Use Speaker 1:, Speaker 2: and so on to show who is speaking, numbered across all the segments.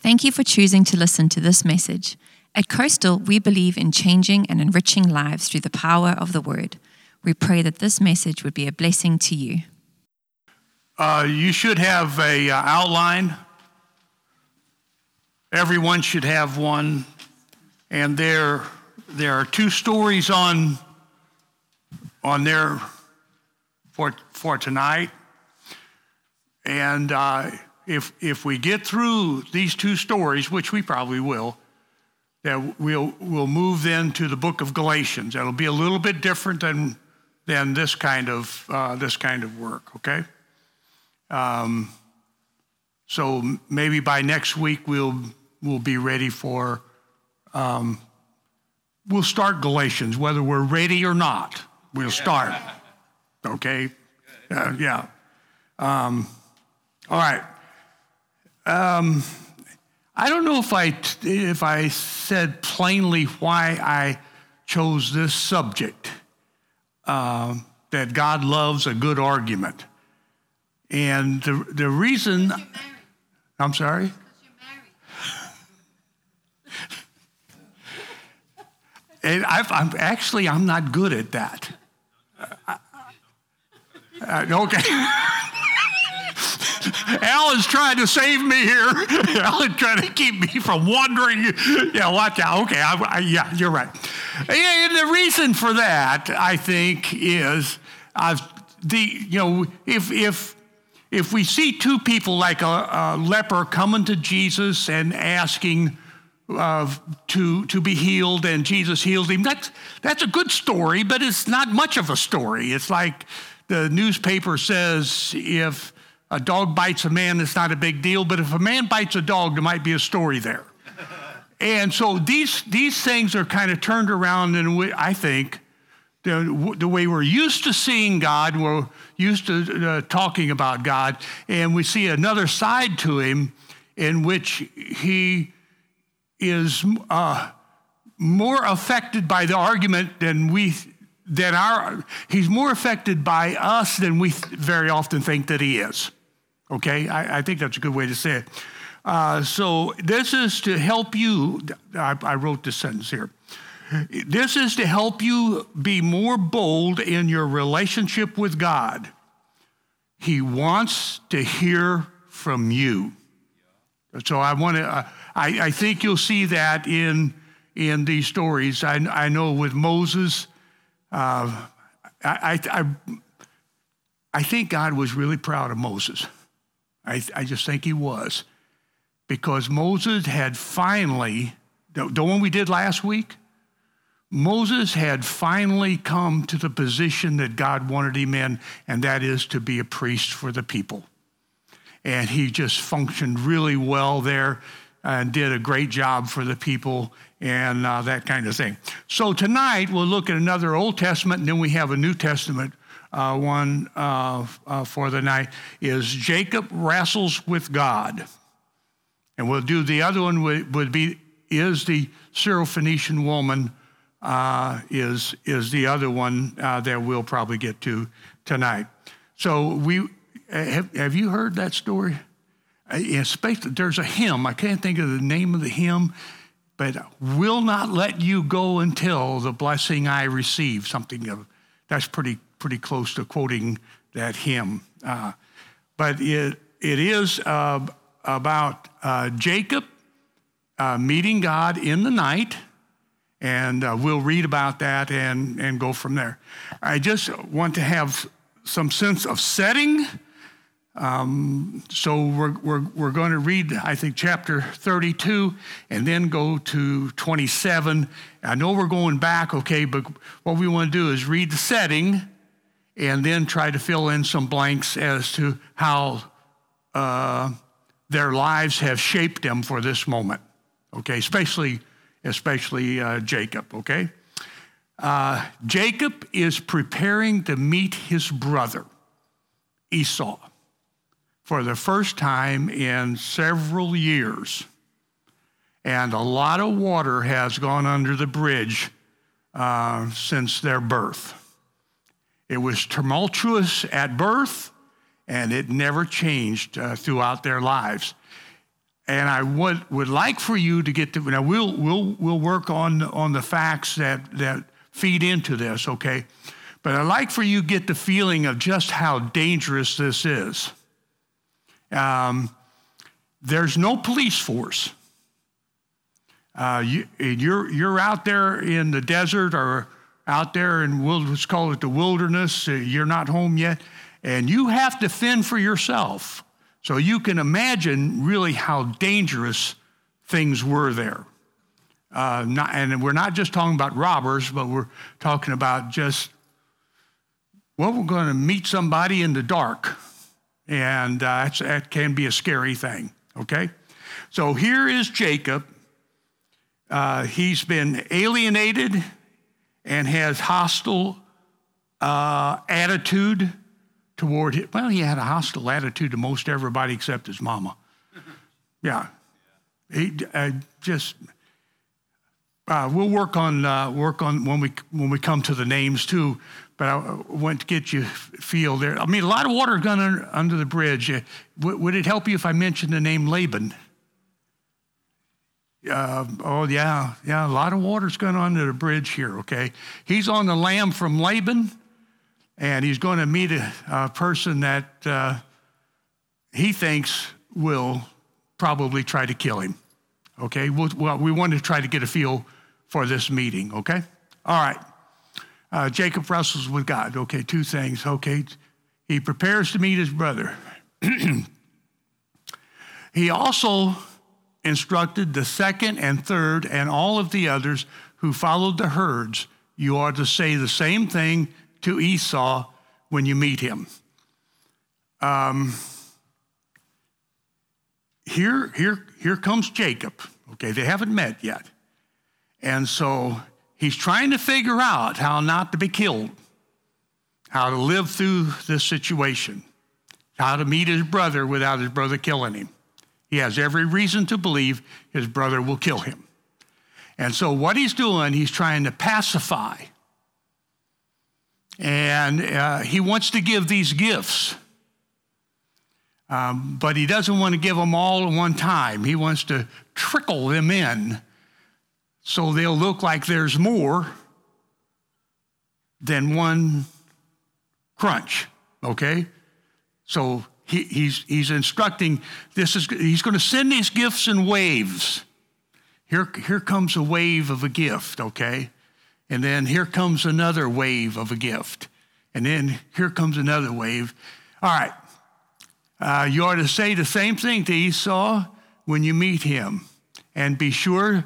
Speaker 1: Thank you for choosing to listen to this message. At Coastal, we believe in changing and enriching lives through the power of the Word. We pray that this message would be a blessing to you.
Speaker 2: Uh, you should have a uh, outline. Everyone should have one, and there there are two stories on on there for for tonight. And uh, if if we get through these two stories, which we probably will, that we'll we'll move then to the book of Galatians. That'll be a little bit different than than this kind of uh, this kind of work. Okay. Um, so maybe by next week we'll we'll be ready for. Um, we'll start Galatians, whether we're ready or not. We'll start. Okay. Uh, yeah. Um, all right. Um, I don't know if I if I said plainly why I chose this subject. Uh, that God loves a good argument, and the the reason. I'm sorry. And i am actually I'm not good at that. Uh, uh, okay. Alan's trying to save me here. Alan's trying to keep me from wandering. Yeah, watch out. Okay, I, I, yeah, you're right. And the reason for that, I think, is the you know if if if we see two people like a, a leper coming to Jesus and asking uh, to to be healed, and Jesus heals him, that's that's a good story, but it's not much of a story. It's like the newspaper says if a dog bites a man, it's not a big deal. But if a man bites a dog, there might be a story there. and so these, these things are kind of turned around, and I think the, the way we're used to seeing God, we're used to uh, talking about God, and we see another side to him in which he is uh, more affected by the argument than we than our he's more affected by us than we very often think that he is okay? I, I think that's a good way to say it. Uh, so this is to help you I, I wrote this sentence here. This is to help you be more bold in your relationship with god. He wants to hear from you. So i want to uh, I, I think you'll see that in in these stories. I, I know with moses uh, I, I, I, think God was really proud of Moses. I, I just think he was. Because Moses had finally, the, the one we did last week, Moses had finally come to the position that God wanted him in, and that is to be a priest for the people. And he just functioned really well there and did a great job for the people and uh, that kind of thing. So tonight we'll look at another Old Testament, and then we have a New Testament uh, one uh, uh for the night. Is Jacob wrestles with God, and we'll do the other one would, would be is the Syrophoenician woman. Uh, is is the other one uh, that we'll probably get to tonight. So we have, have you heard that story? Especially, there's a hymn. I can't think of the name of the hymn but will not let you go until the blessing I receive. Something of that's pretty pretty close to quoting that hymn. Uh, but it it is uh, about uh, Jacob uh, meeting God in the night, and uh, we'll read about that and and go from there. I just want to have some sense of setting um, so we're, we're, we're going to read, I think, chapter 32 and then go to 27. I know we're going back, okay, but what we want to do is read the setting and then try to fill in some blanks as to how uh, their lives have shaped them for this moment, okay, especially, especially uh, Jacob, okay? Uh, Jacob is preparing to meet his brother, Esau for the first time in several years. And a lot of water has gone under the bridge uh, since their birth. It was tumultuous at birth, and it never changed uh, throughout their lives. and I would, would like for you to get to now we'll we'll we'll work on on the facts that that feed into this, okay? But I'd like for you to get the feeling of just how dangerous this is. Um, there's no police force. Uh, you, you're, you're out there in the desert or out there in, let's call it the wilderness, uh, you're not home yet, and you have to fend for yourself. So you can imagine really how dangerous things were there. Uh, not, and we're not just talking about robbers, but we're talking about just, well, we're going to meet somebody in the dark. And uh, that can be a scary thing, okay? So here is Jacob. Uh, he's been alienated and has hostile uh, attitude toward him. Well, he had a hostile attitude to most everybody except his mama. Yeah. He uh, just. Uh, we'll work on uh, work on when we when we come to the names too. But I want to get you feel there. I mean, a lot of water gone under, under the bridge. Uh, w- would it help you if I mentioned the name Laban? Uh, oh yeah, yeah. A lot of water's going under the bridge here. Okay, he's on the lam from Laban and he's going to meet a, a person that uh, he thinks will probably try to kill him. Okay, we'll, well, we want to try to get a feel for this meeting. Okay, all right. Uh, Jacob wrestles with God. Okay, two things. Okay, he prepares to meet his brother. he also instructed the second and third and all of the others who followed the herds. You are to say the same thing to Esau when you meet him. Um, here, here, here comes Jacob. Okay, they haven't met yet. And so he's trying to figure out how not to be killed, how to live through this situation, how to meet his brother without his brother killing him. He has every reason to believe his brother will kill him. And so, what he's doing, he's trying to pacify and uh, he wants to give these gifts. Um, but he doesn't want to give them all at one time. He wants to trickle them in so they'll look like there's more than one crunch, okay? So he, he's, he's instructing this is he's going to send these gifts in waves. Here, here comes a wave of a gift, okay? And then here comes another wave of a gift. And then here comes another wave. All right. Uh, you are to say the same thing to Esau when you meet him. And be sure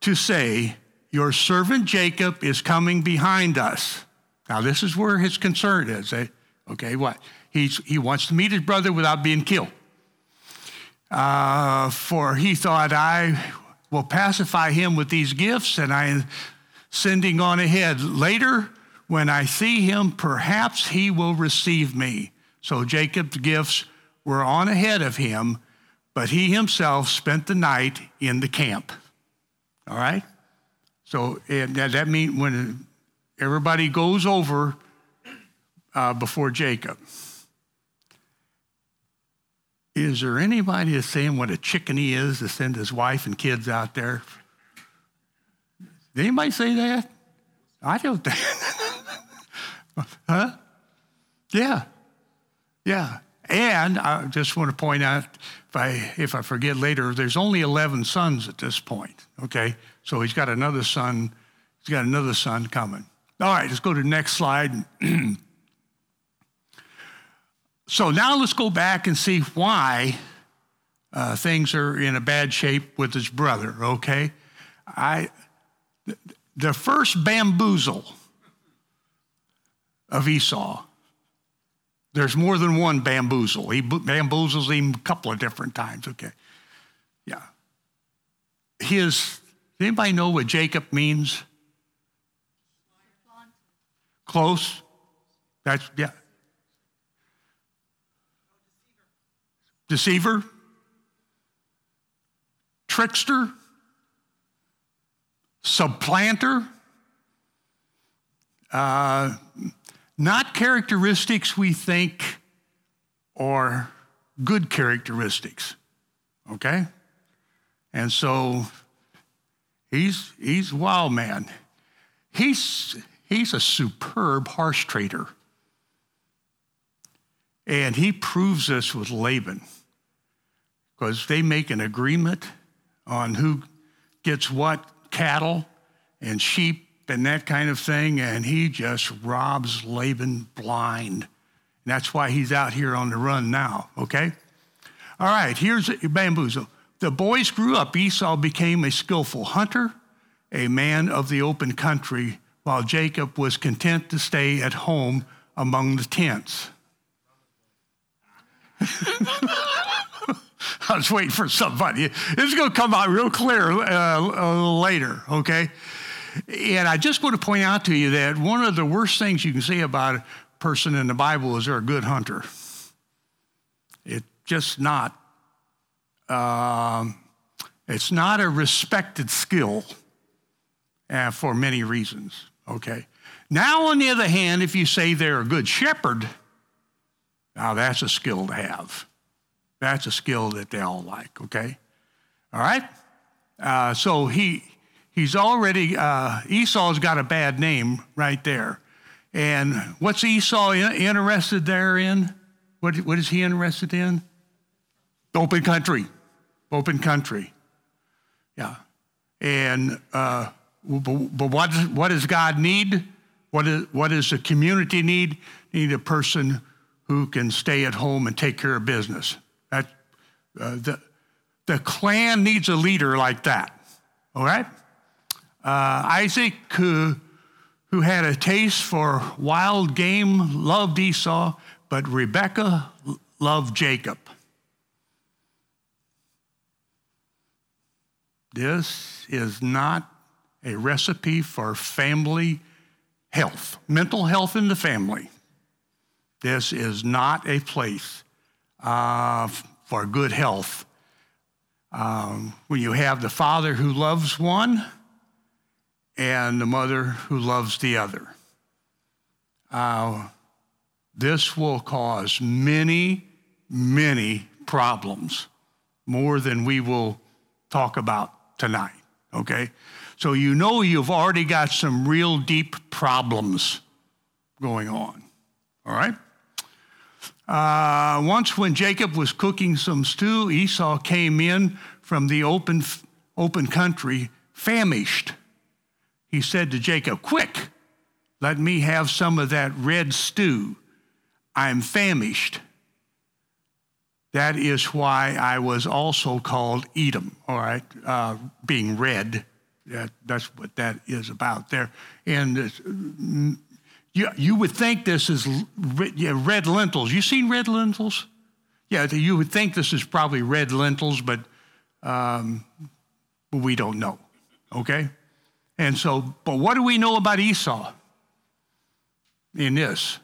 Speaker 2: to say, Your servant Jacob is coming behind us. Now, this is where his concern is. Eh? Okay, what? He's, he wants to meet his brother without being killed. Uh, for he thought, I will pacify him with these gifts, and I am sending on ahead. Later, when I see him, perhaps he will receive me. So Jacob's gifts were on ahead of him, but he himself spent the night in the camp. All right? So that means when everybody goes over uh, before Jacob. Is there anybody that's saying what a chicken he is to send his wife and kids out there did anybody say that? I don't think. huh? Yeah. Yeah. And I just want to point out, if I, if I forget later, there's only 11 sons at this point, okay? So he's got another son, he's got another son coming. All right, let's go to the next slide. so now let's go back and see why uh, things are in a bad shape with his brother, okay? I, the first bamboozle of Esau. There's more than one bamboozle. He bamboozles him a couple of different times. Okay. Yeah. His, anybody know what Jacob means? Close. That's, yeah. Deceiver. Trickster supplanter, uh, not characteristics we think are good characteristics. Okay? And so he's, he's wild man. He's, he's a superb horse trader. And he proves this with Laban because they make an agreement on who gets what cattle and sheep and that kind of thing, and he just robs Laban blind. And that's why he's out here on the run now, okay? All right, here's bamboozle. The boys grew up. Esau became a skillful hunter, a man of the open country, while Jacob was content to stay at home among the tents. I was waiting for somebody. This is going to come out real clear uh, later, okay? And I just want to point out to you that one of the worst things you can say about a person in the Bible is they're a good hunter. It's just not. Um, it's not a respected skill uh, for many reasons, okay? Now, on the other hand, if you say they're a good shepherd, now that's a skill to have. That's a skill that they all like, okay? All right? Uh, so he, he's already, uh, Esau's got a bad name right there. And what's Esau interested there in? What, what is he interested in? Open country. Open country. Yeah. And, uh, but, but what, what does God need? What, is, what does the community need? Need a person who can stay at home and take care of business. That, uh, the, the clan needs a leader like that, all right? Uh, Isaac, who, who had a taste for wild game, loved Esau, but Rebekah loved Jacob. This is not a recipe for family health, mental health in the family. This is not a place uh, for good health. Um, when you have the father who loves one and the mother who loves the other, uh, this will cause many, many problems, more than we will talk about tonight, okay? So you know you've already got some real deep problems going on, all right? Uh, once, when Jacob was cooking some stew, Esau came in from the open, open country, famished. He said to Jacob, Quick, let me have some of that red stew. I'm famished. That is why I was also called Edom, all right, uh, being red. That, that's what that is about there. And you, you would think this is red lentils. You seen red lentils? Yeah, you would think this is probably red lentils, but um, we don't know. Okay? And so, but what do we know about Esau in this?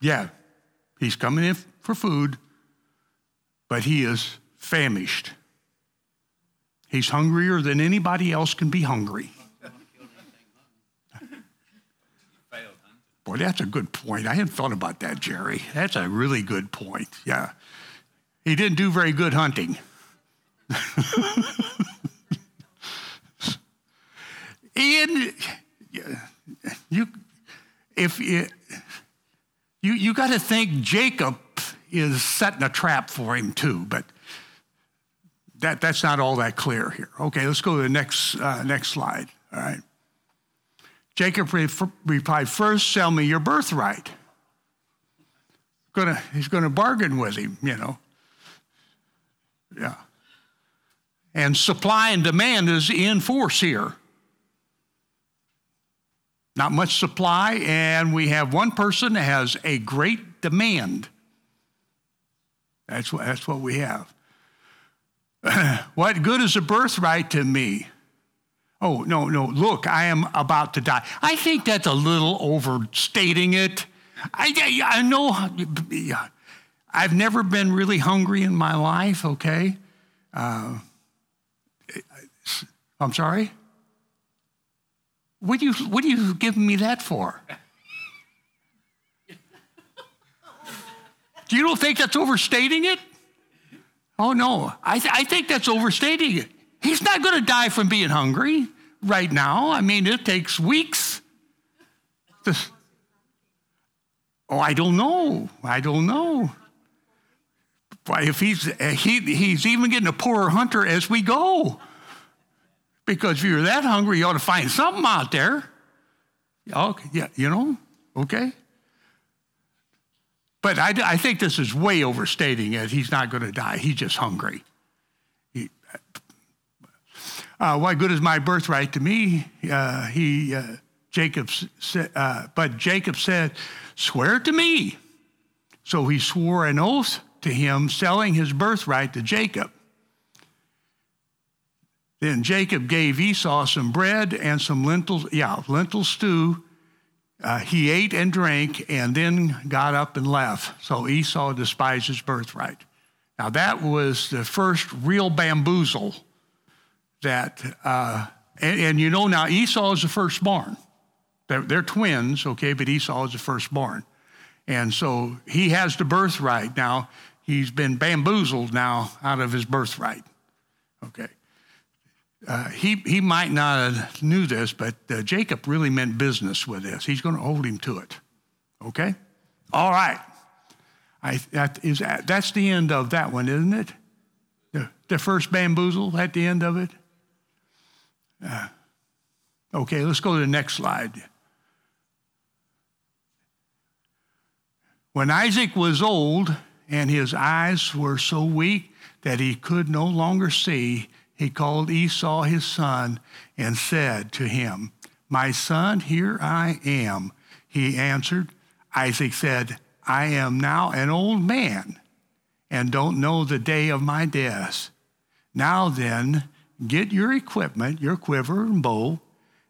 Speaker 2: Yeah, he's coming in for food, but he is famished. He's hungrier than anybody else can be hungry. Boy, that's a good point. I hadn't thought about that, Jerry. That's a really good point. Yeah. He didn't do very good hunting. Ian, you, if you, you, got to think Jacob is setting a trap for him too, but that, that's not all that clear here. Okay, let's go to the next, uh, next slide. All right. Jacob replied, First, sell me your birthright. Gonna, he's going to bargain with him, you know. Yeah. And supply and demand is in force here. Not much supply, and we have one person that has a great demand. That's what, that's what we have. what good is a birthright to me? Oh, no, no, look, I am about to die. I think that's a little overstating it. I, I know I've never been really hungry in my life, okay? Uh, I'm sorry? What are you, what are you giving me that for? Do you don't think that's overstating it? Oh, no. I, th- I think that's overstating it. He's not going to die from being hungry right now. I mean, it takes weeks. This, oh, I don't know. I don't know. Why, If he's, eh, he, he's even getting a poorer hunter as we go. Because if you're that hungry, you ought to find something out there. Okay, yeah, you know, okay. But I, I think this is way overstating it. He's not going to die. He's just hungry. He, uh, what good is my birthright to me? Uh, he, uh, Jacob said, uh, but Jacob said, swear to me. So he swore an oath to him, selling his birthright to Jacob. Then Jacob gave Esau some bread and some lentils, yeah, lentil stew. Uh, he ate and drank and then got up and left. So Esau despised his birthright. Now, that was the first real bamboozle that, uh, and, and, you know now Esau is the firstborn. They're, they're twins, okay, but Esau is the firstborn. And so he has the birthright. Now, he's been bamboozled now out of his birthright, okay. Uh, he, he might not have knew this, but uh, Jacob really meant business with this. He's going to hold him to it. Okay? All right. I, that is, that's the end of that one, isn't it? The, the first bamboozle at the end of it? Uh, okay, let's go to the next slide. When Isaac was old and his eyes were so weak that he could no longer see, he called Esau his son and said to him, My son, here I am. He answered. Isaac said, I am now an old man and don't know the day of my death. Now then, get your equipment, your quiver and bow,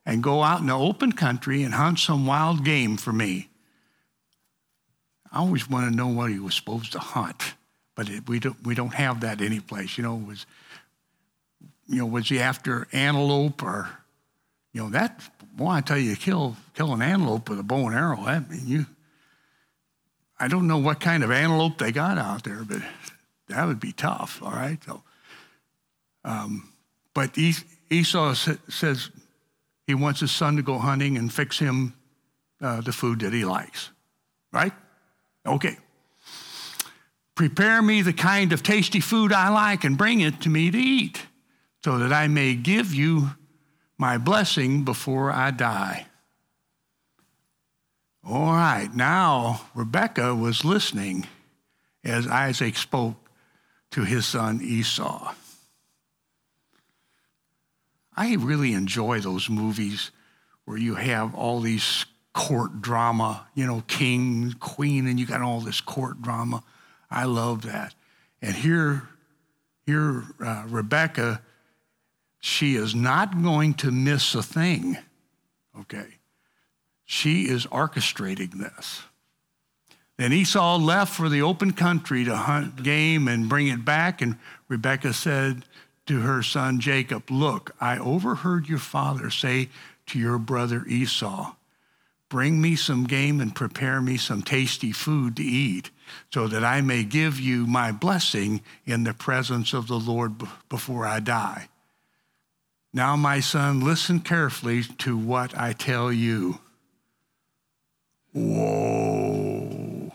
Speaker 2: and go out in the open country and hunt some wild game for me. I always want to know what he was supposed to hunt, but it, we, don't, we don't have that anyplace. You know, it was you know, was he after antelope or, you know, that, boy, I tell you, kill, kill an antelope with a bow and arrow, I mean, you, I don't know what kind of antelope they got out there, but that would be tough, all right? So, um, but Esau says he wants his son to go hunting and fix him uh, the food that he likes, right? Okay. Prepare me the kind of tasty food I like and bring it to me to eat so that I may give you my blessing before I die. All right, now Rebekah was listening as Isaac spoke to his son Esau. I really enjoy those movies where you have all these court drama, you know, king, queen, and you got all this court drama. I love that. And here, here, uh, Rebecca she is not going to miss a thing. Okay. She is orchestrating this. Then Esau left for the open country to hunt game and bring it back. And Rebekah said to her son Jacob, Look, I overheard your father say to your brother Esau, Bring me some game and prepare me some tasty food to eat, so that I may give you my blessing in the presence of the Lord before I die. Now, my son, listen carefully to what I tell you. Whoa.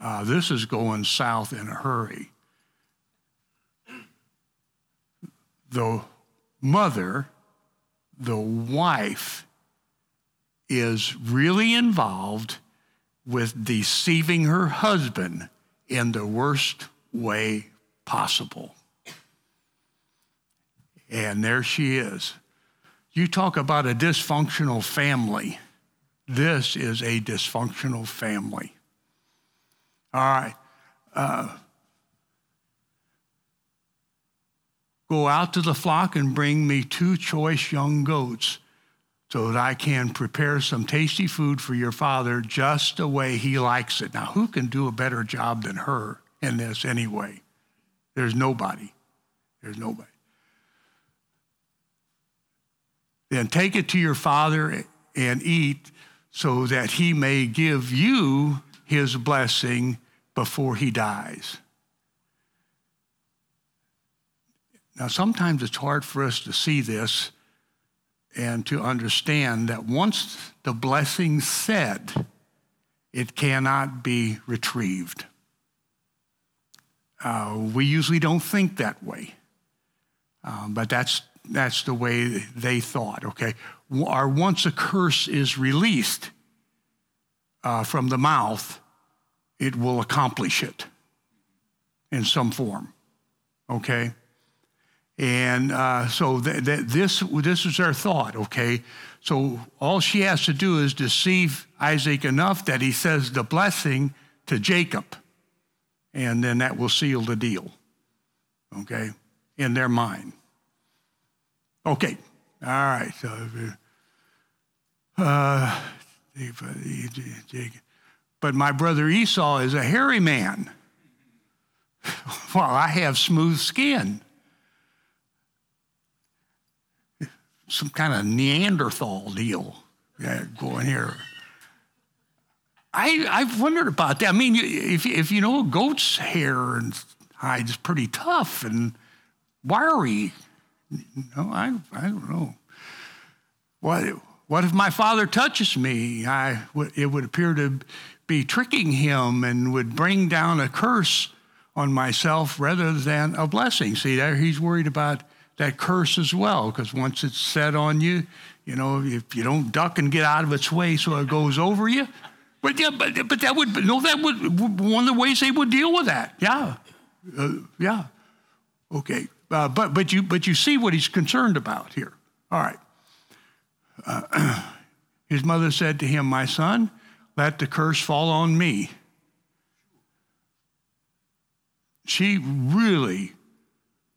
Speaker 2: Uh, this is going south in a hurry. The mother, the wife, is really involved with deceiving her husband in the worst way possible. And there she is. You talk about a dysfunctional family. This is a dysfunctional family. All right. Uh, go out to the flock and bring me two choice young goats so that I can prepare some tasty food for your father just the way he likes it. Now, who can do a better job than her in this anyway? There's nobody. There's nobody. Then take it to your father and eat so that he may give you his blessing before he dies. Now, sometimes it's hard for us to see this and to understand that once the blessing's said, it cannot be retrieved. Uh, we usually don't think that way, um, but that's, that's the way they thought, okay? Or once a curse is released uh, from the mouth, it will accomplish it in some form, okay? And uh, so th- th- this, this is our thought, okay? So all she has to do is deceive Isaac enough that he says the blessing to Jacob, and then that will seal the deal, okay, in their mind. Okay, all right. So, uh, but my brother Esau is a hairy man. well, I have smooth skin. some kind of Neanderthal deal going here. I, I've wondered about that. I mean, if, if you know a goat's hair and hide is pretty tough and wiry, know, I, I don't know. What, what if my father touches me? I, it would appear to be tricking him and would bring down a curse on myself rather than a blessing. See, there he's worried about that curse as well, because once it's set on you, you know, if you don't duck and get out of its way so it goes over you. But yeah, but, but that would, no, that would, one of the ways they would deal with that. Yeah. Uh, yeah. Okay. Uh, but, but, you, but you see what he's concerned about here. All right. Uh, his mother said to him, My son, let the curse fall on me. She really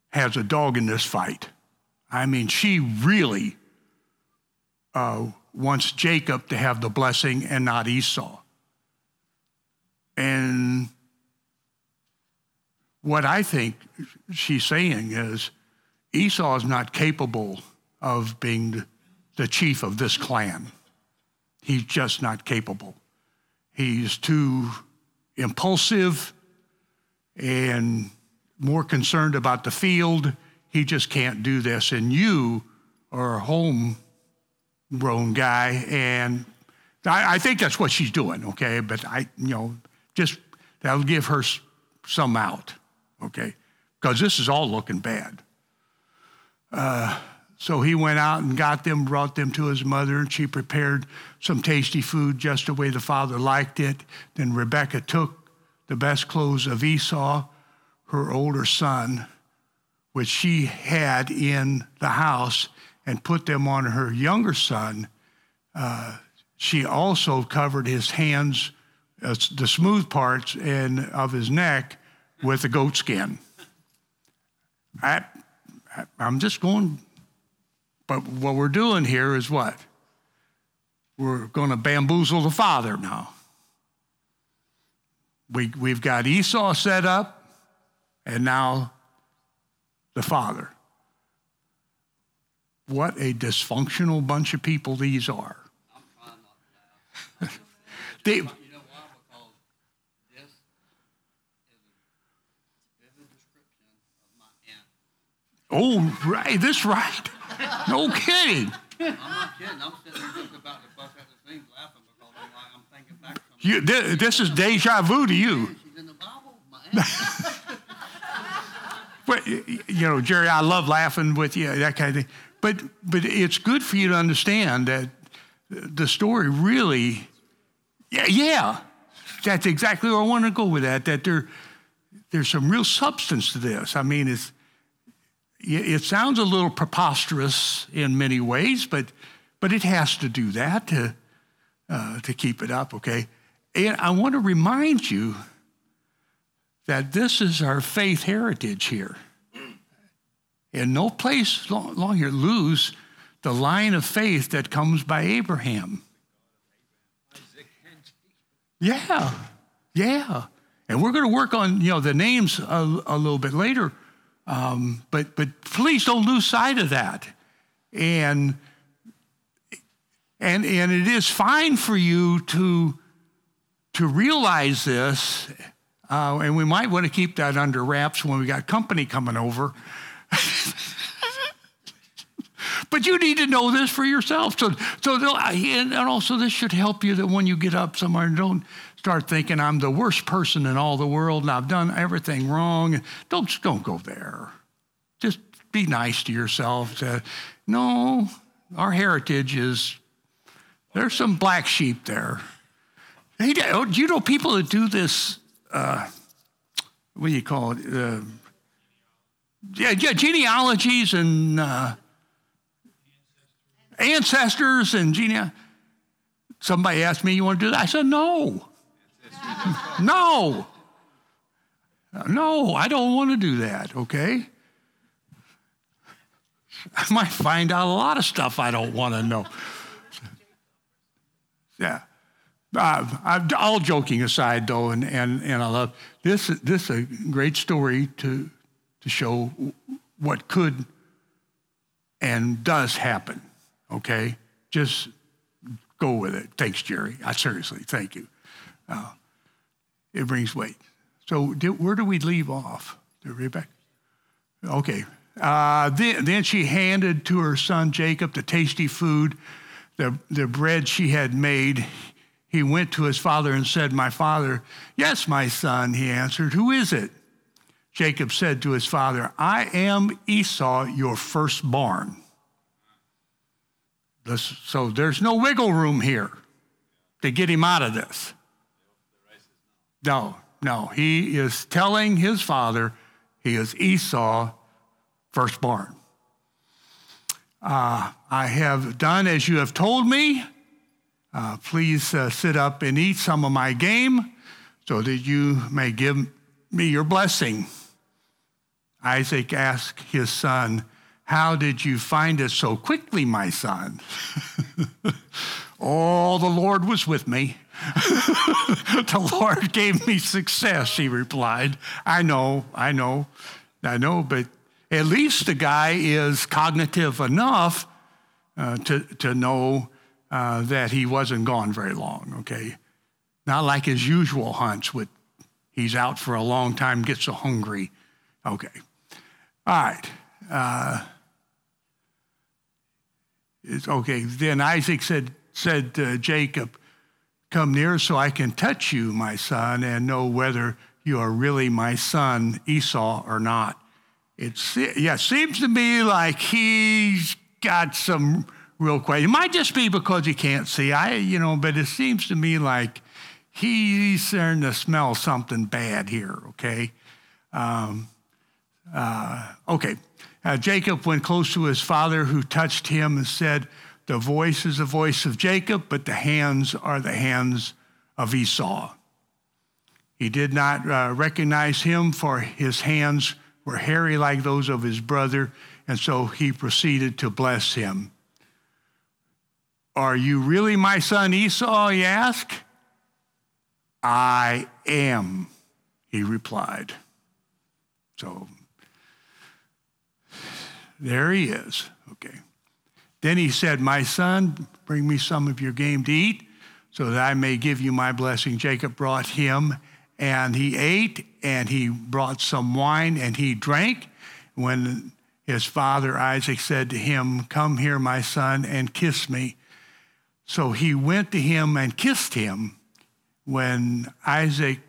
Speaker 2: has a dog in this fight. I mean, she really uh, wants Jacob to have the blessing and not Esau. And what I think she's saying is Esau is not capable of being the chief of this clan. He's just not capable. He's too impulsive and more concerned about the field. He just can't do this. And you are a homegrown guy, and I, I think that's what she's doing, okay? But I, you know, just that'll give her some out, okay? Because this is all looking bad. Uh, so he went out and got them, brought them to his mother, and she prepared some tasty food just the way the father liked it. Then Rebekah took the best clothes of Esau her older son, which she had in the house, and put them on her younger son. Uh, she also covered his hands, uh, the smooth parts and of his neck, with a goat skin. I, I, I'm just going, but what we're doing here is what? We're going to bamboozle the father now. We, we've got Esau set up and now the father. What a dysfunctional bunch of people these are. they, Oh, right. This right. No kidding.
Speaker 3: I'm not kidding. I'm sitting there just about to bust out the seams laughing because I'm like, I'm thinking back.
Speaker 2: You, this, this is deja vu to you.
Speaker 3: Bible.
Speaker 2: But you know, Jerry, I love laughing with you, that kind of thing. But but it's good for you to understand that the story really, yeah, yeah, that's exactly where I want to go with that. That there there's some real substance to this. I mean, it's it sounds a little preposterous in many ways, but but it has to do that to uh, to keep it up. Okay, and I want to remind you that this is our faith heritage here. And no place long, here lose the line of faith that comes by Abraham. Yeah, yeah. And we're going to work on you know the names a, a little bit later, um, but but please don't lose sight of that. And and and it is fine for you to to realize this, uh, and we might want to keep that under wraps when we got company coming over. but you need to know this for yourself. So, so and also this should help you that when you get up somewhere, don't start thinking I'm the worst person in all the world and I've done everything wrong. Don't don't go there. Just be nice to yourself. To, no, our heritage is there's some black sheep there. Hey, do you know people that do this? Uh, what do you call it? Uh, yeah, yeah, genealogies and uh, ancestors and gene. Somebody asked me, "You want to do that?" I said, "No, no, no. I don't want to do that." Okay. I might find out a lot of stuff I don't want to know. Yeah. Uh, all joking aside, though, and, and, and I love this. This is a great story to to show what could and does happen. Okay, just go with it. Thanks, Jerry. I seriously thank you. Uh, it brings weight. So, did, where do we leave off? Rebecca? Okay. Uh, then, then she handed to her son Jacob the tasty food, the, the bread she had made. He went to his father and said, My father, yes, my son, he answered, Who is it? Jacob said to his father, I am Esau, your firstborn. So there's no wiggle room here to get him out of this. No, no. He is telling his father he is Esau, firstborn. Uh, I have done as you have told me. Uh, please uh, sit up and eat some of my game so that you may give me your blessing. Isaac asked his son, How did you find us so quickly, my son? oh, the Lord was with me. the Lord gave me success, he replied. I know, I know, I know, but at least the guy is cognitive enough uh, to, to know uh, that he wasn't gone very long, okay? Not like his usual hunts with he's out for a long time, gets so hungry. Okay. All right. Uh, it's okay. Then Isaac said, said Jacob, Come near so I can touch you, my son, and know whether you are really my son Esau or not. It's, yeah, seems to me like he's got some real question. It might just be because he can't see. I, you know, but it seems to me like he's starting to smell something bad here, okay? Um, uh, okay. Uh, Jacob went close to his father, who touched him and said, The voice is the voice of Jacob, but the hands are the hands of Esau. He did not uh, recognize him, for his hands were hairy like those of his brother, and so he proceeded to bless him. Are you really my son Esau? he asked. I am, he replied. So there he is. Then he said, My son, bring me some of your game to eat so that I may give you my blessing. Jacob brought him and he ate and he brought some wine and he drank. When his father Isaac said to him, Come here, my son, and kiss me. So he went to him and kissed him. When Isaac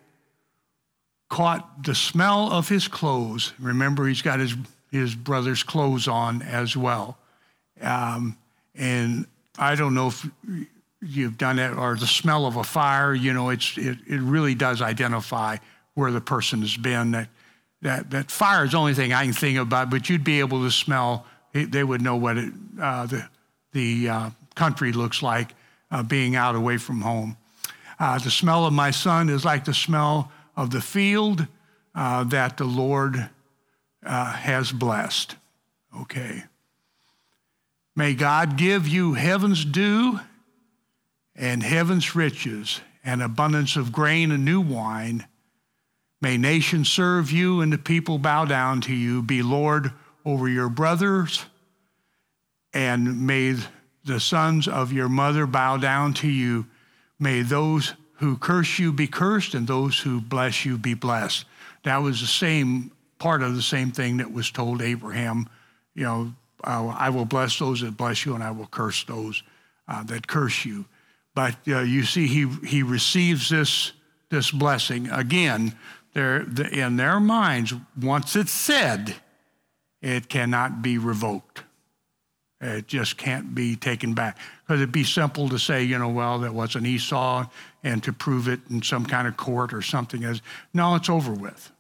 Speaker 2: caught the smell of his clothes, remember he's got his his brother's clothes on as well. Um, and I don't know if you've done it or the smell of a fire, you know, it's, it, it really does identify where the person has been. That, that, that fire is the only thing I can think about, but you'd be able to smell, they would know what it, uh, the, the uh, country looks like uh, being out away from home. Uh, the smell of my son is like the smell of the field uh, that the Lord uh, has blessed. Okay. May God give you heaven's dew and heaven's riches and abundance of grain and new wine. May nations serve you and the people bow down to you. Be Lord over your brothers, and may the sons of your mother bow down to you. May those who curse you be cursed, and those who bless you be blessed. That was the same part of the same thing that was told Abraham. You know, I will bless those that bless you, and I will curse those uh, that curse you. But uh, you see, he, he receives this, this blessing. Again, the, in their minds, once it's said, it cannot be revoked. It just can't be taken back. Because it'd be simple to say, you know, well, that was an Esau, and to prove it in some kind of court or something. As no, it's over with.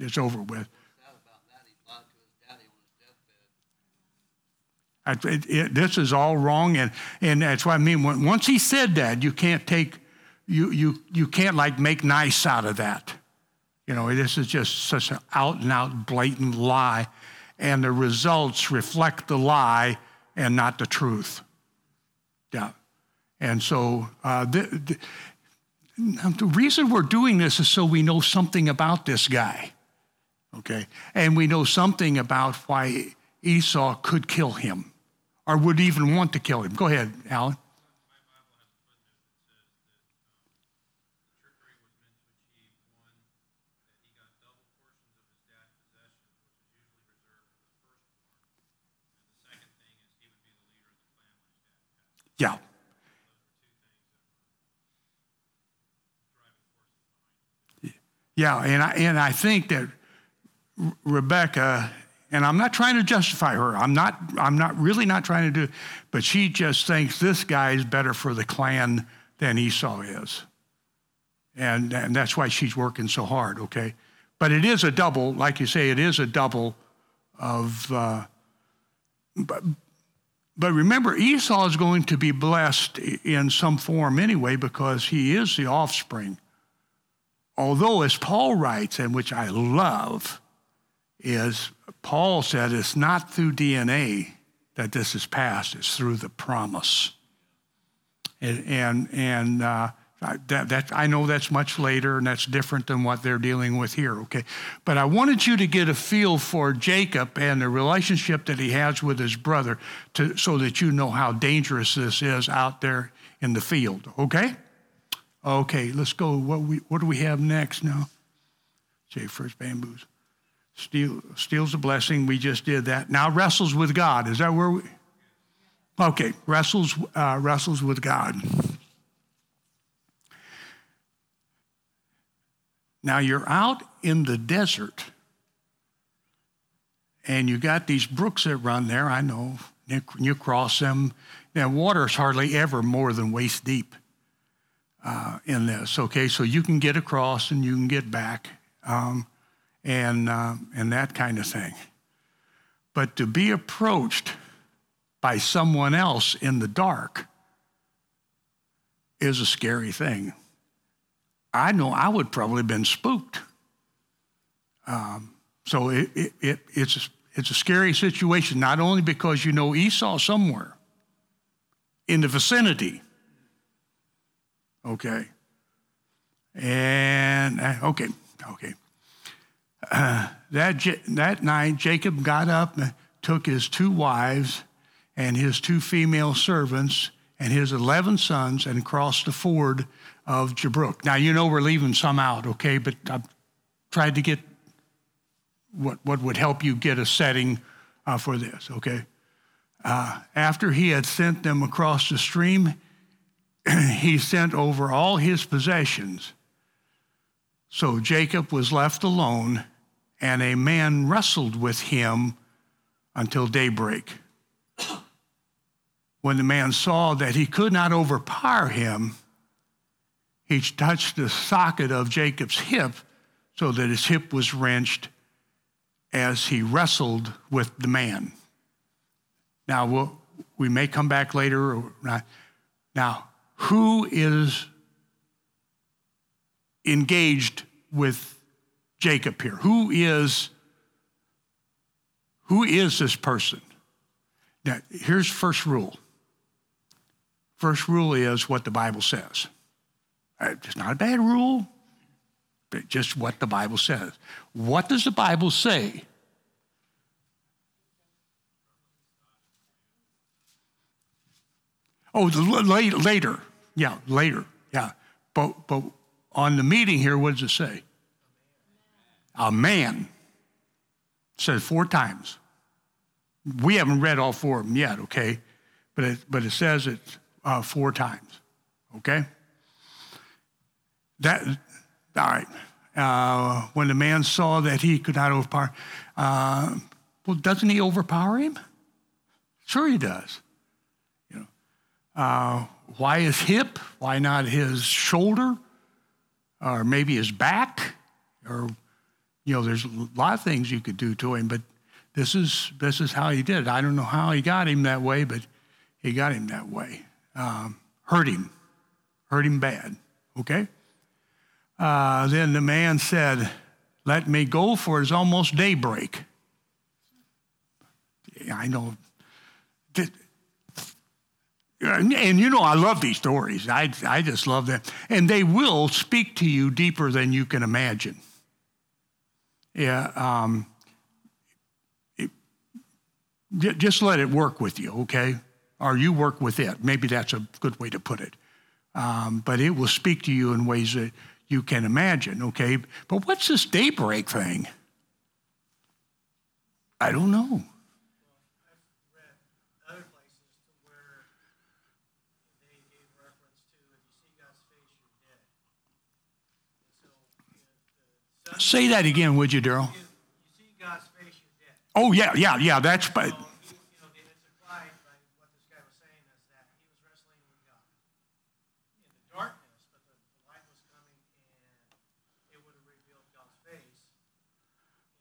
Speaker 2: It's over with. It, it, this is all wrong, and, and that's what I mean. When, once he said that, you can't take, you, you, you can't like make nice out of that. You know, this is just such an out and out blatant lie, and the results reflect the lie and not the truth. Yeah. And so uh, the, the, the reason we're doing this is so we know something about this guy, okay? And we know something about why Esau could kill him or would even want to kill him. Go ahead, Alan. Yeah. Yeah, and I, and I think that Rebecca, and I'm not trying to justify her. I'm not, I'm not really not trying to do, but she just thinks this guy is better for the clan than Esau is. And, and that's why she's working so hard, okay? But it is a double, like you say, it is a double of, uh, but, but remember, Esau is going to be blessed in some form anyway because he is the offspring. Although, as Paul writes, and which I love, is Paul said it's not through DNA that this is passed, it's through the promise. And, and, and uh, that, that, I know that's much later and that's different than what they're dealing with here, okay? But I wanted you to get a feel for Jacob and the relationship that he has with his brother to, so that you know how dangerous this is out there in the field, okay? Okay, let's go. What, we, what do we have next now? Say first bamboos. Steal, steals a blessing. We just did that. Now wrestles with God. Is that where we? Okay, wrestles, uh, wrestles with God. Now you're out in the desert and you got these brooks that run there. I know. You cross them. Now, water is hardly ever more than waist deep uh, in this, okay? So you can get across and you can get back um, and, uh, and that kind of thing. But to be approached by someone else in the dark is a scary thing. I know I would probably have been spooked. Um, so it, it, it, it's, it's a scary situation, not only because you know Esau somewhere in the vicinity. Okay. And, uh, okay, okay. Uh, that, that night, Jacob got up, and took his two wives and his two female servants and his 11 sons and crossed the ford of Jabbok. Now, you know we're leaving some out, okay, but I've tried to get what, what would help you get a setting uh, for this, okay? Uh, after he had sent them across the stream, he sent over all his possessions. So Jacob was left alone, and a man wrestled with him until daybreak. When the man saw that he could not overpower him, he touched the socket of Jacob's hip so that his hip was wrenched as he wrestled with the man. Now, we'll, we may come back later. Or not. Now, who is engaged with Jacob here? Who is, who is this person? Now, here's first rule. First rule is what the Bible says. Uh, it's not a bad rule, but just what the Bible says. What does the Bible say? Oh, later. Yeah, later. Yeah. but, but on the meeting here, what does it say? A man. Says four times. We haven't read all four of them yet, okay? But it, but it says it uh, four times, okay? That, all right. Uh, when the man saw that he could not overpower, uh, well, doesn't he overpower him? Sure, he does. You know, uh, why his hip? Why not his shoulder? Or maybe his back? Or, you know, there's a lot of things you could do to him, but this is, this is how he did it. I don't know how he got him that way, but he got him that way. Um, hurt him, hurt him bad, okay? Uh, then the man said, Let me go, for it's almost daybreak. I know. And you know, I love these stories. I, I just love them. And they will speak to you deeper than you can imagine. Yeah. Um, it, just let it work with you, okay? Or you work with it. Maybe that's a good way to put it. Um, but it will speak to you in ways that you can imagine, okay? But what's this daybreak thing? I don't know. Say that again, would you, Daryl? Oh, yeah, yeah, yeah. That's. But,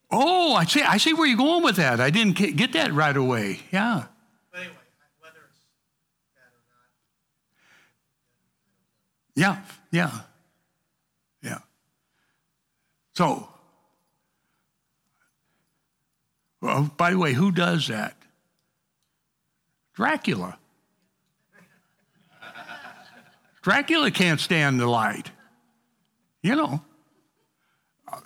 Speaker 2: Oh, I see. I see where you're going with that. I didn't get that right away. Yeah.
Speaker 4: But anyway, whether it's that or
Speaker 2: not. Yeah, yeah, yeah. So, well, by the way, who does that? Dracula. Dracula can't stand the light. You know.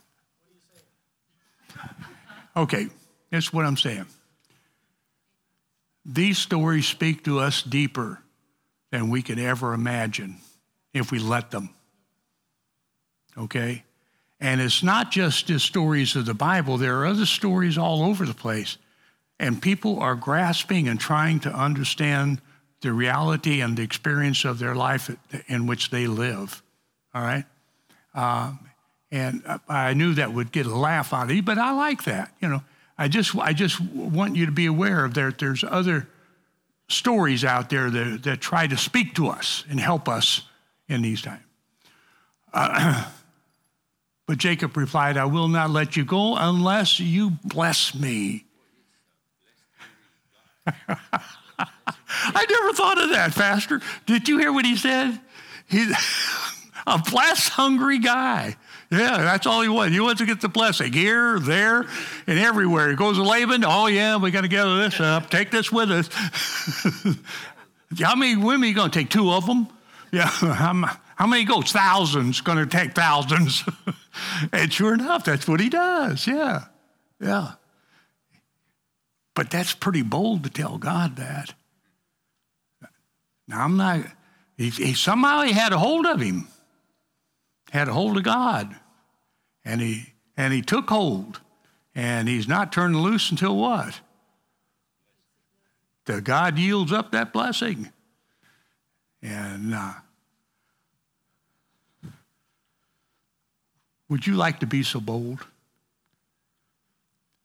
Speaker 2: Okay, that's what I'm saying. These stories speak to us deeper than we could ever imagine if we let them. Okay? And it's not just the stories of the Bible, there are other stories all over the place. And people are grasping and trying to understand the reality and the experience of their life in which they live. All right? Um, and I knew that would get a laugh out of you, but I like that. You know, I just, I just want you to be aware of that there's other stories out there that, that try to speak to us and help us in these times. Uh, but Jacob replied, I will not let you go unless you bless me. I never thought of that, Pastor. Did you hear what he said? He's a bless hungry guy. Yeah, that's all he wants. He wants to get the blessing here, there, and everywhere. He goes to Laban. Oh, yeah, we got to gather this up. Take this with us. how many women are you going to take? Two of them? Yeah. How, how many goats? Thousands. Going to take thousands. and sure enough, that's what he does. Yeah. Yeah. But that's pretty bold to tell God that. Now, I'm not, he, he, somehow he had a hold of him, had a hold of God. And he, and he took hold. And he's not turned loose until what? The God yields up that blessing. And uh, would you like to be so bold?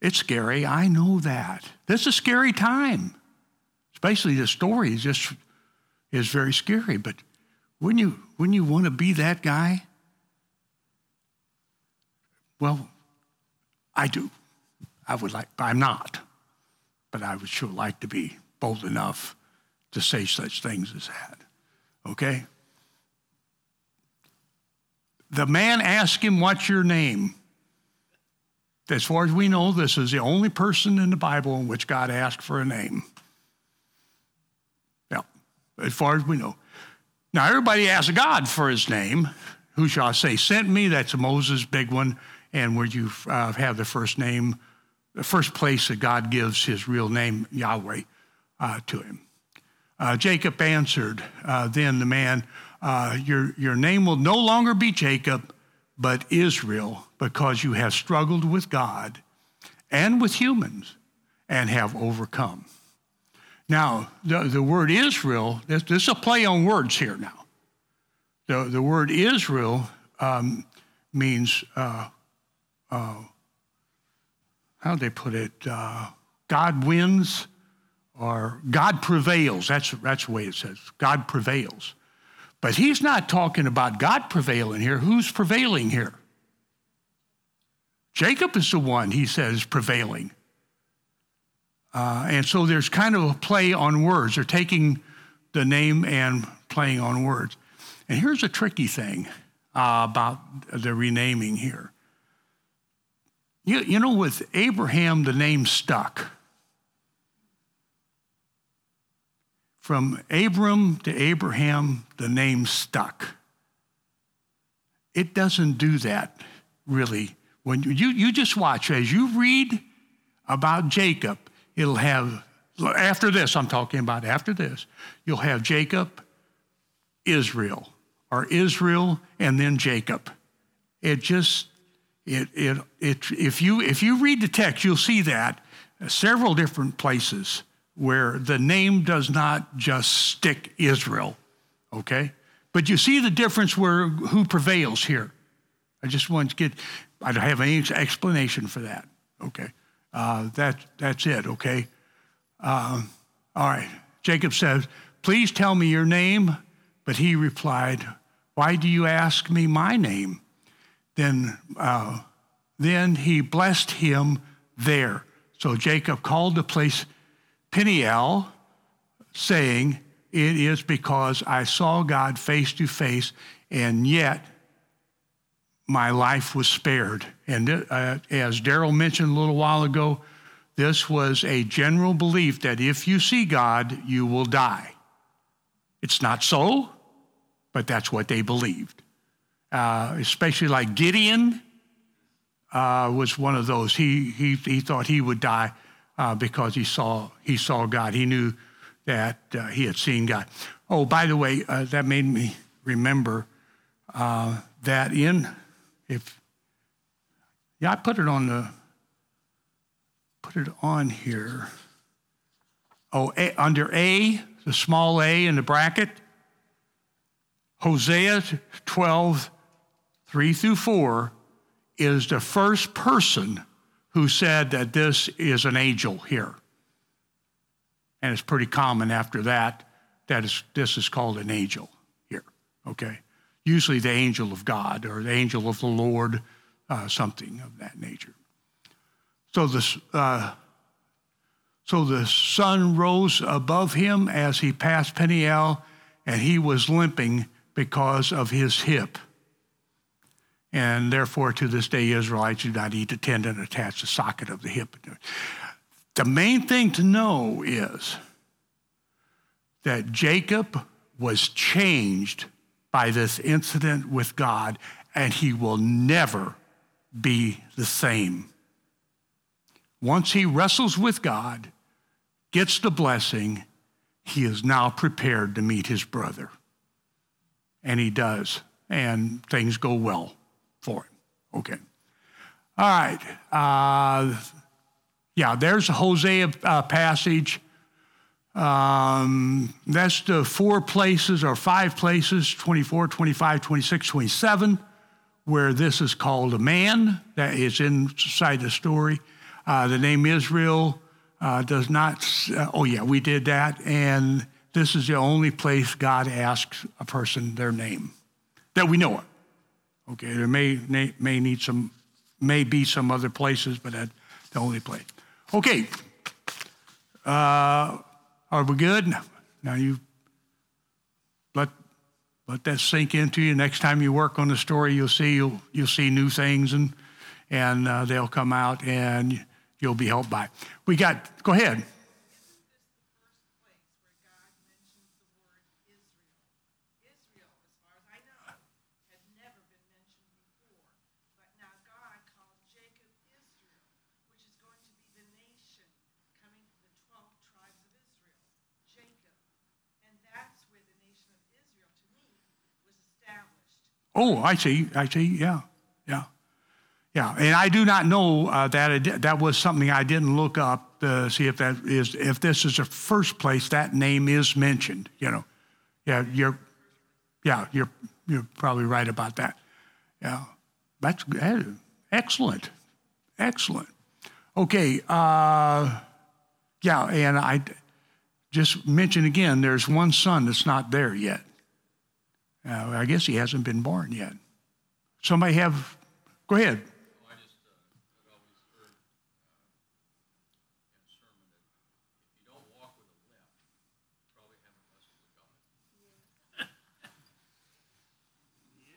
Speaker 2: It's scary. I know that. This is a scary time. Especially the story is just is very scary. But wouldn't you wouldn't you want to be that guy? Well, I do. I would like, I'm not, but I would sure like to be bold enough to say such things as that. Okay? The man asked him, What's your name? As far as we know, this is the only person in the Bible in which God asked for a name. Yeah, as far as we know. Now, everybody asks God for his name. Who shall I say sent me? That's Moses' big one and where you uh, have the first name, the first place that God gives his real name, Yahweh, uh, to him. Uh, Jacob answered, uh, then the man, uh, your, your name will no longer be Jacob, but Israel, because you have struggled with God and with humans and have overcome. Now, the, the word Israel, this, this is a play on words here now. The, the word Israel um, means, uh, uh, how do they put it? Uh, God wins or God prevails. That's, that's the way it says. God prevails. But he's not talking about God prevailing here. Who's prevailing here? Jacob is the one, he says, prevailing. Uh, and so there's kind of a play on words. They're taking the name and playing on words. And here's a tricky thing uh, about the renaming here. You, you know, with Abraham, the name stuck. From Abram to Abraham, the name stuck. It doesn't do that really. When you, you just watch, as you read about Jacob, it'll have, after this, I'm talking about after this, you'll have Jacob, Israel, or Israel, and then Jacob. It just, it, it, it, if, you, if you read the text, you'll see that several different places where the name does not just stick Israel, okay? But you see the difference where who prevails here. I just want to get, I don't have any explanation for that, okay? Uh, that, that's it, okay? Um, all right. Jacob says, Please tell me your name. But he replied, Why do you ask me my name? Then, uh, then he blessed him there. So Jacob called the place Peniel, saying, It is because I saw God face to face, and yet my life was spared. And uh, as Daryl mentioned a little while ago, this was a general belief that if you see God, you will die. It's not so, but that's what they believed. Uh, especially like Gideon uh, was one of those. He, he, he thought he would die uh, because he saw, he saw God. He knew that uh, he had seen God. Oh, by the way, uh, that made me remember uh, that in, if, yeah, I put it on the, put it on here. Oh, a, under A, the small a in the bracket, Hosea 12, 3 through 4, is the first person who said that this is an angel here. And it's pretty common after that that is, this is called an angel here, okay? Usually the angel of God or the angel of the Lord, uh, something of that nature. So the, uh, so the sun rose above him as he passed Peniel, and he was limping because of his hip. And therefore, to this day, Israelites do not eat the tendon attached to the socket of the hip. The main thing to know is that Jacob was changed by this incident with God, and he will never be the same. Once he wrestles with God, gets the blessing, he is now prepared to meet his brother. And he does, and things go well. Okay. All right. Uh, yeah, there's a Hosea uh, passage. Um, that's the four places or five places 24, 25, 26, 27 where this is called a man that is inside the story. Uh, the name Israel uh, does not, uh, oh, yeah, we did that. And this is the only place God asks a person their name that we know of. Okay, there may, may, need some, may be some other places, but that's the only place. Okay, uh, are we good? Now you let, let that sink into you. Next time you work on the story, you'll see, you'll, you'll see new things and, and uh, they'll come out and you'll be helped by. We got, go ahead. Oh, I see. I see. Yeah. Yeah. Yeah. And I do not know uh, that it, that was something I didn't look up to see if that is if this is the first place that name is mentioned. You know. Yeah. You're. Yeah. You're. You're probably right about that. Yeah. That's excellent. Excellent. Okay. Uh, yeah. And I just mention again. There's one son that's not there yet. Uh, I guess he hasn't been born yet. Somebody have, go ahead.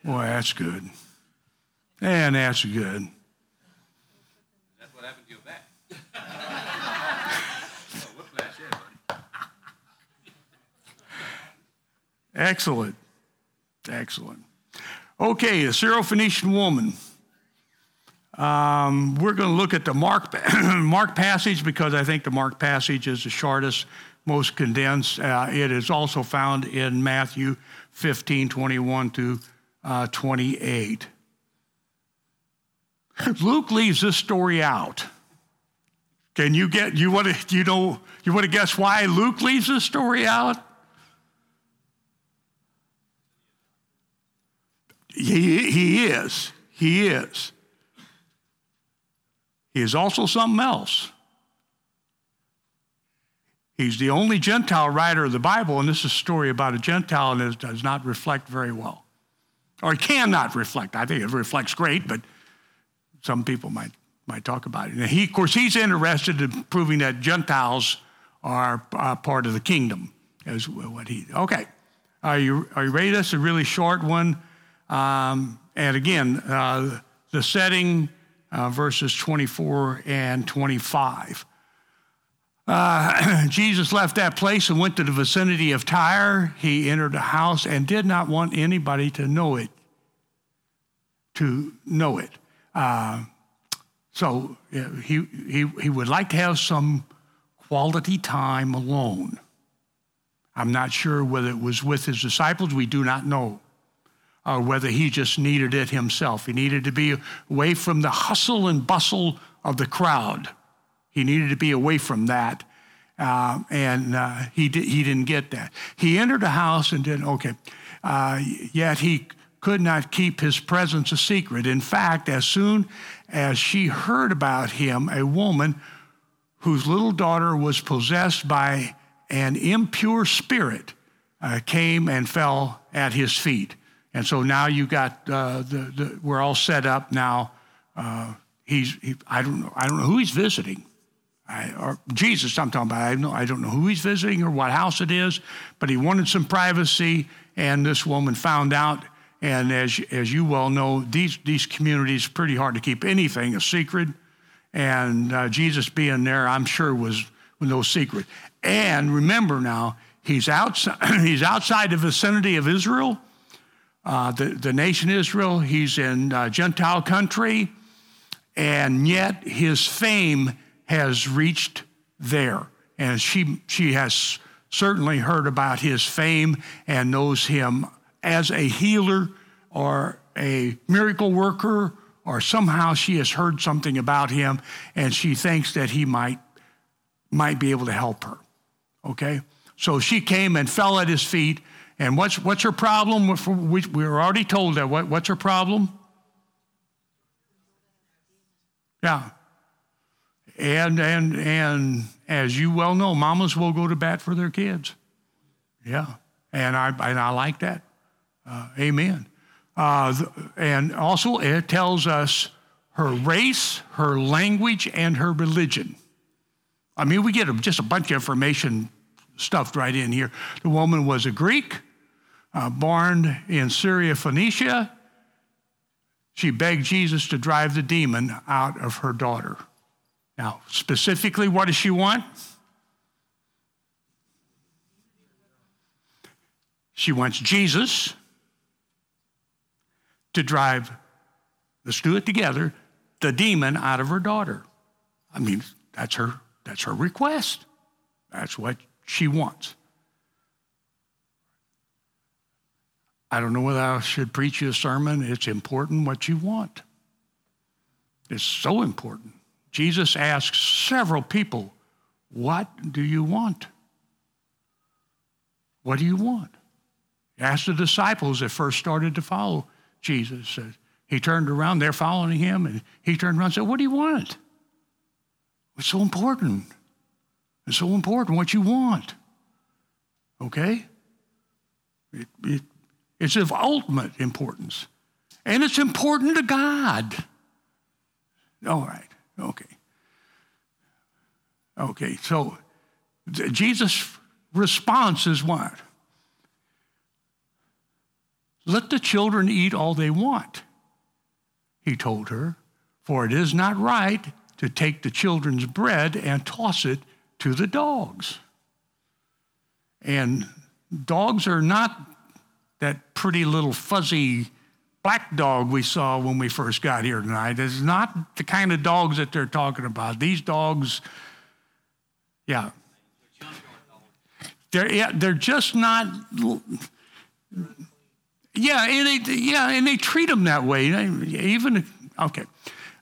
Speaker 2: Boy, that's good. And that's good.
Speaker 3: That's what happened to your back.
Speaker 2: Excellent. Excellent. Okay, the Syrophoenician woman. Um, we're going to look at the Mark, Mark passage because I think the Mark passage is the shortest, most condensed. Uh, it is also found in Matthew 15, 21 to uh, 28. Luke leaves this story out. Can you get you want to you know you want to guess why Luke leaves this story out? He, he is. He is. He is also something else. He's the only Gentile writer of the Bible, and this is a story about a Gentile, and it does not reflect very well. Or it cannot reflect. I think it reflects great, but some people might, might talk about it. And he, of course, he's interested in proving that Gentiles are uh, part of the kingdom, is what he. Okay. Are you, are you ready? This is a really short one. Um, and again, uh, the setting, uh, verses 24 and 25. Uh, Jesus left that place and went to the vicinity of Tyre. He entered a house and did not want anybody to know it. To know it. Uh, so he, he, he would like to have some quality time alone. I'm not sure whether it was with his disciples, we do not know or whether he just needed it himself. He needed to be away from the hustle and bustle of the crowd. He needed to be away from that. Uh, and uh, he, di- he didn't get that. He entered a house and didn't, okay. Uh, yet he could not keep his presence a secret. In fact, as soon as she heard about him, a woman whose little daughter was possessed by an impure spirit uh, came and fell at his feet. And so now you got uh, the, the, we're all set up now. Uh, he's, he, I don't know, I don't know who he's visiting. I, or Jesus, I'm talking about. I know, I don't know who he's visiting or what house it is, but he wanted some privacy, and this woman found out. And as, as you well know, these, these communities pretty hard to keep anything a secret. And uh, Jesus being there, I'm sure, was no secret. And remember now, he's outside, he's outside the vicinity of Israel uh, the, the nation Israel. He's in uh, Gentile country, and yet his fame has reached there. And she, she has certainly heard about his fame and knows him as a healer or a miracle worker, or somehow she has heard something about him and she thinks that he might, might be able to help her. Okay? So she came and fell at his feet and what's, what's her problem? We, we were already told that. What, what's her problem? Yeah. And, and, and as you well know, mamas will go to bat for their kids. Yeah. And I, and I like that. Uh, amen. Uh, and also, it tells us her race, her language, and her religion. I mean, we get just a bunch of information stuffed right in here. The woman was a Greek uh, born in Syria, Phoenicia, she begged Jesus to drive the demon out of her daughter. Now, specifically, what does she want? She wants Jesus to drive, let's do it together, the demon out of her daughter. I mean, that's her, that's her request. That's what she wants. I don't know whether I should preach you a sermon. It's important what you want. It's so important. Jesus asked several people, What do you want? What do you want? He asked the disciples that first started to follow Jesus. He turned around, they're following him, and he turned around and said, What do you want? It's so important. It's so important what you want. Okay? It, it, it's of ultimate importance. And it's important to God. All right. Okay. Okay. So Jesus' response is what? Let the children eat all they want, he told her, for it is not right to take the children's bread and toss it to the dogs. And dogs are not that pretty little fuzzy black dog we saw when we first got here tonight. is not the kind of dogs that they're talking about. These dogs, yeah. They're, yeah, they're just not yeah, and they, yeah, and they treat them that way. Even okay,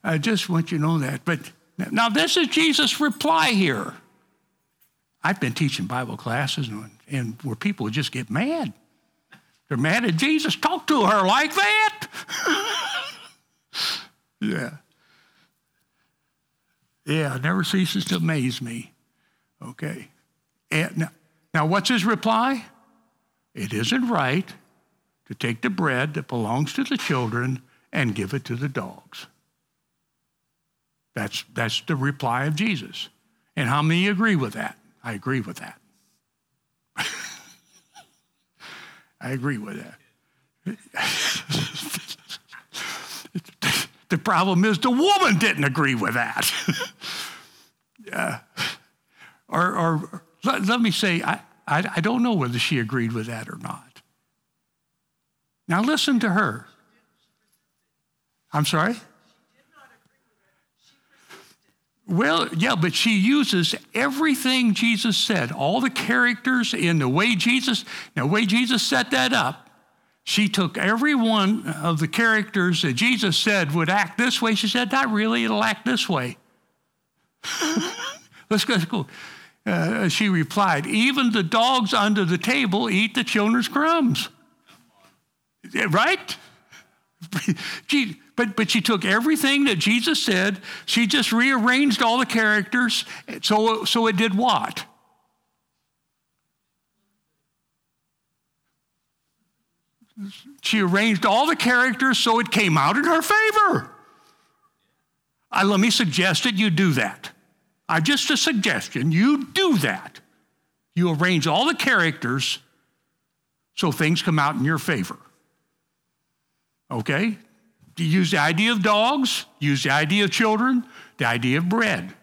Speaker 2: I just want you to know that. But now this is Jesus' reply here. I've been teaching Bible classes and, and where people just get mad. They're mad at Jesus. Talk to her like that. yeah. Yeah, it never ceases to amaze me. Okay. And now, now, what's his reply? It isn't right to take the bread that belongs to the children and give it to the dogs. That's, that's the reply of Jesus. And how many agree with that? I agree with that. I agree with that. the problem is the woman didn't agree with that. uh, or, or let, let, me say, I, I, I don't know whether she agreed with that or not. Now listen to her. I'm sorry? Well, yeah, but she uses everything Jesus said, all the characters in the way Jesus, the way Jesus set that up. She took every one of the characters that Jesus said would act this way. She said, not really, it'll act this way. Let's go. Uh, she replied, even the dogs under the table eat the children's crumbs. Right? But, but she took everything that Jesus said, she just rearranged all the characters, so, so it did what? She arranged all the characters so it came out in her favor. I, let me suggest that you do that. I just a suggestion. You do that. You arrange all the characters so things come out in your favor. Okay? Use the idea of dogs, use the idea of children, the idea of bread.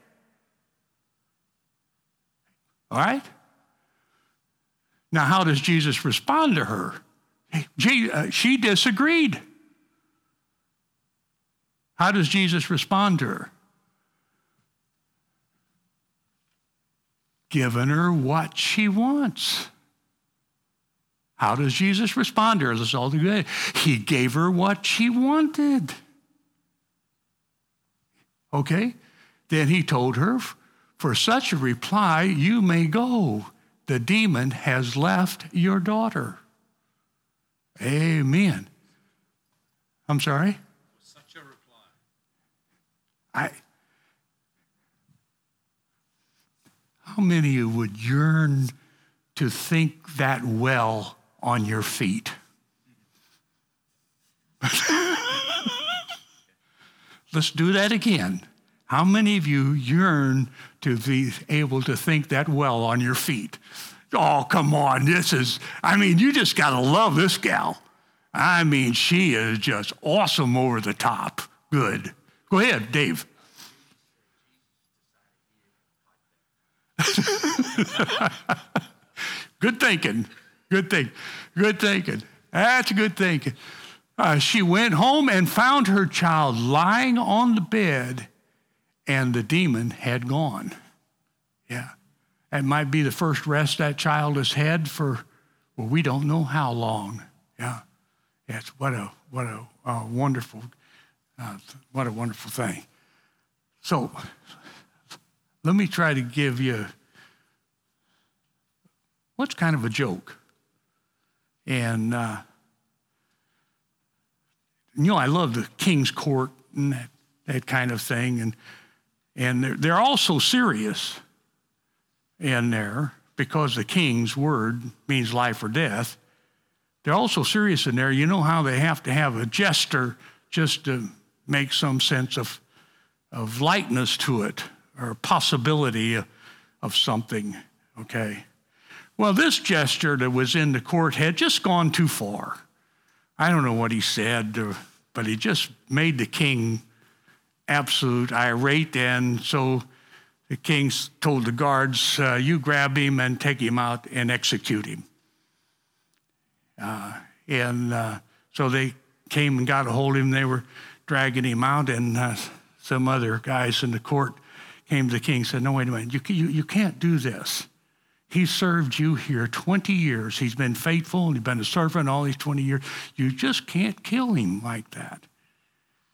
Speaker 2: All right? Now, how does Jesus respond to her? Uh, she disagreed. How does Jesus respond to her? Giving her what she wants. How does Jesus respond to her? Let's all do. He gave her what she wanted. Okay? Then he told her, For such a reply, you may go. The demon has left your daughter. Amen. I'm sorry?
Speaker 3: Such a reply.
Speaker 2: I. How many of you would yearn to think that well on your feet. Let's do that again. How many of you yearn to be able to think that well on your feet? Oh, come on. This is, I mean, you just got to love this gal. I mean, she is just awesome over the top. Good. Go ahead, Dave. Good thinking. Good thing. Good thinking. That's good thinking. Uh, she went home and found her child lying on the bed, and the demon had gone. Yeah. That might be the first rest that child has had for, well, we don't know how long. Yeah. Yes, what a what a, uh, wonderful, uh, what a wonderful thing. So, let me try to give you what's kind of a joke, and uh, you know I love the King's Court and that, that kind of thing, and and they're, they're also serious in there because the king's word means life or death. They're also serious in there. You know how they have to have a jester just to make some sense of, of lightness to it or possibility of something, okay? Well, this gesture that was in the court had just gone too far. I don't know what he said, but he just made the king absolute irate, and so the king told the guards, uh, You grab him and take him out and execute him. Uh, and uh, so they came and got a hold of him. They were dragging him out, and uh, some other guys in the court came to the king and said, No, wait a minute, you, you, you can't do this. He served you here 20 years. He's been faithful and he's been a servant all these 20 years. You just can't kill him like that.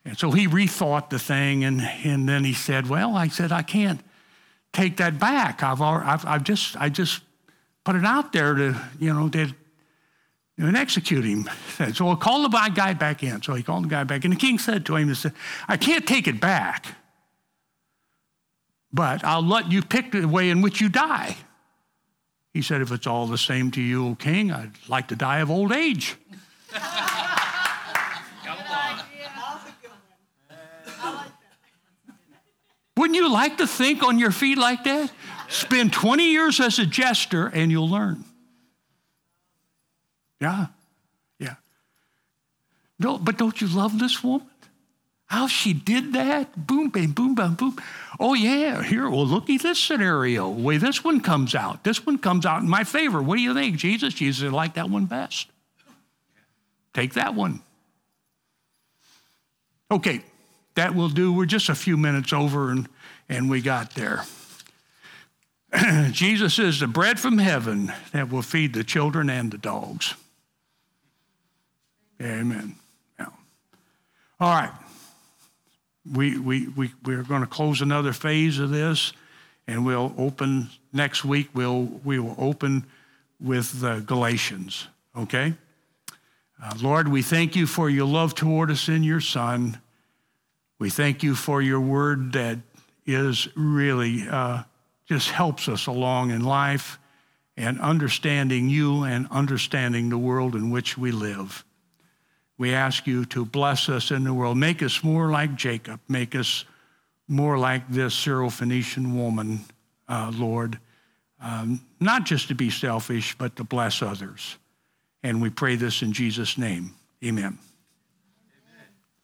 Speaker 2: And so he rethought the thing, and, and then he said, Well, I said, I can't take that back. I've, I've, I've just, I just put it out there to, you know, to, and execute him. So I'll call the guy back in. So he called the guy back, and the king said to him, said, I can't take it back, but I'll let you pick the way in which you die. He said, If it's all the same to you, O king, I'd like to die of old age. Wouldn't you like to think on your feet like that? Spend 20 years as a jester and you'll learn. Yeah, yeah. No, but don't you love this woman? How she did that? Boom, bam, boom, bam, boom. Oh, yeah, here, well, look at this scenario. The way this one comes out. This one comes out in my favor. What do you think, Jesus? Jesus, like that one best. Take that one. Okay, that will do. We're just a few minutes over and, and we got there. Jesus is the bread from heaven that will feed the children and the dogs. Amen. Yeah. All right. We, we, we, we're going to close another phase of this, and we'll open next week. We'll, we will open with the Galatians, okay? Uh, Lord, we thank you for your love toward us in your Son. We thank you for your word that is really uh, just helps us along in life and understanding you and understanding the world in which we live. We ask you to bless us in the world. Make us more like Jacob. Make us more like this Syrophoenician woman, uh, Lord. Um, not just to be selfish, but to bless others. And we pray this in Jesus' name. Amen.